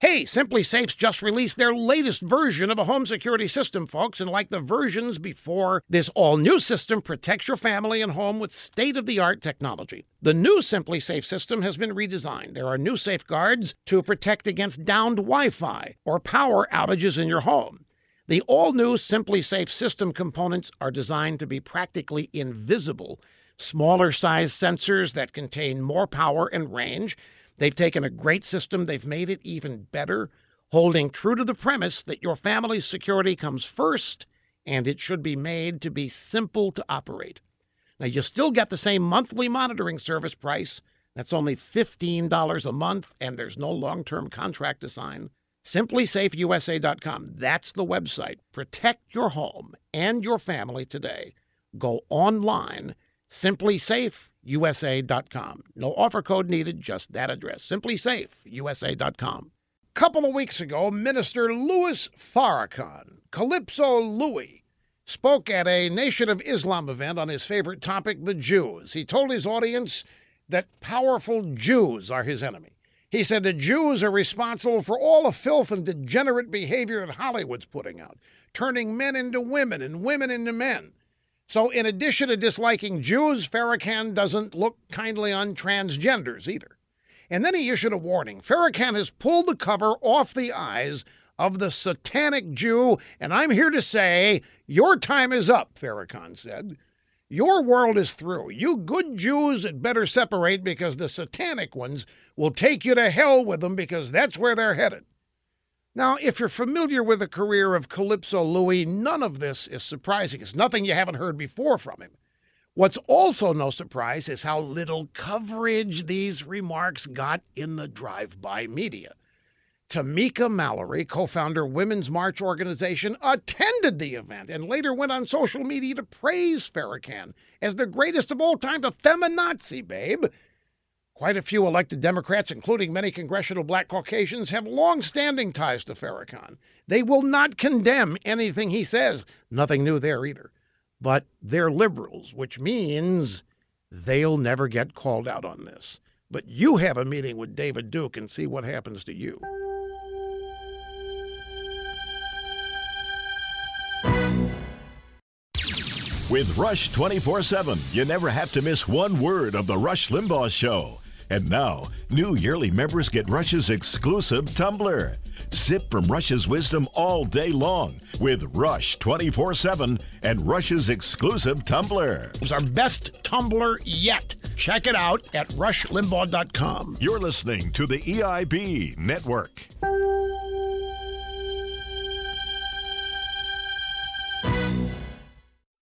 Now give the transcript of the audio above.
Hey, SimpliSafe's just released their latest version of a home security system, folks, and like the versions before, this all new system protects your family and home with state of the art technology. The new SimpliSafe system has been redesigned. There are new safeguards to protect against downed Wi Fi or power outages in your home. The all new SimpliSafe system components are designed to be practically invisible. Smaller size sensors that contain more power and range They've taken a great system, they've made it even better, holding true to the premise that your family's security comes first and it should be made to be simple to operate. Now, you still get the same monthly monitoring service price. That's only $15 a month, and there's no long term contract to sign. SimpliSafeUSA.com. That's the website. Protect your home and your family today. Go online. SimpliSafe USA.com. No offer code needed, just that address. SimpliSafe, USA.com. Couple of weeks ago, Minister Louis Farrakhan, Calypso Louis, spoke at a Nation of Islam event on his favorite topic, the Jews. He told his audience that powerful Jews are his enemy. He said the Jews are responsible for all the filth and degenerate behavior that Hollywood's putting out, turning men into women and women into men. So, in addition to disliking Jews, Farrakhan doesn't look kindly on transgenders either. And then he issued a warning. Farrakhan has pulled the cover off the eyes of the satanic Jew, and I'm here to say, your time is up, Farrakhan said. Your world is through. You good Jews had better separate because the satanic ones will take you to hell with them because that's where they're headed. Now, if you're familiar with the career of Calypso Louis, none of this is surprising. It's nothing you haven't heard before from him. What's also no surprise is how little coverage these remarks got in the drive by media. Tamika Mallory, co founder Women's March organization, attended the event and later went on social media to praise Farrakhan as the greatest of all time, a feminazi, babe. Quite a few elected Democrats, including many congressional black Caucasians, have long standing ties to Farrakhan. They will not condemn anything he says. Nothing new there either. But they're liberals, which means they'll never get called out on this. But you have a meeting with David Duke and see what happens to you. With Rush 24 7, you never have to miss one word of The Rush Limbaugh Show. And now, new yearly members get Rush's exclusive tumbler. Sip from Rush's wisdom all day long with Rush 24 7 and Rush's exclusive tumbler. It's our best tumbler yet. Check it out at rushlimbaugh.com. You're listening to the EIB Network.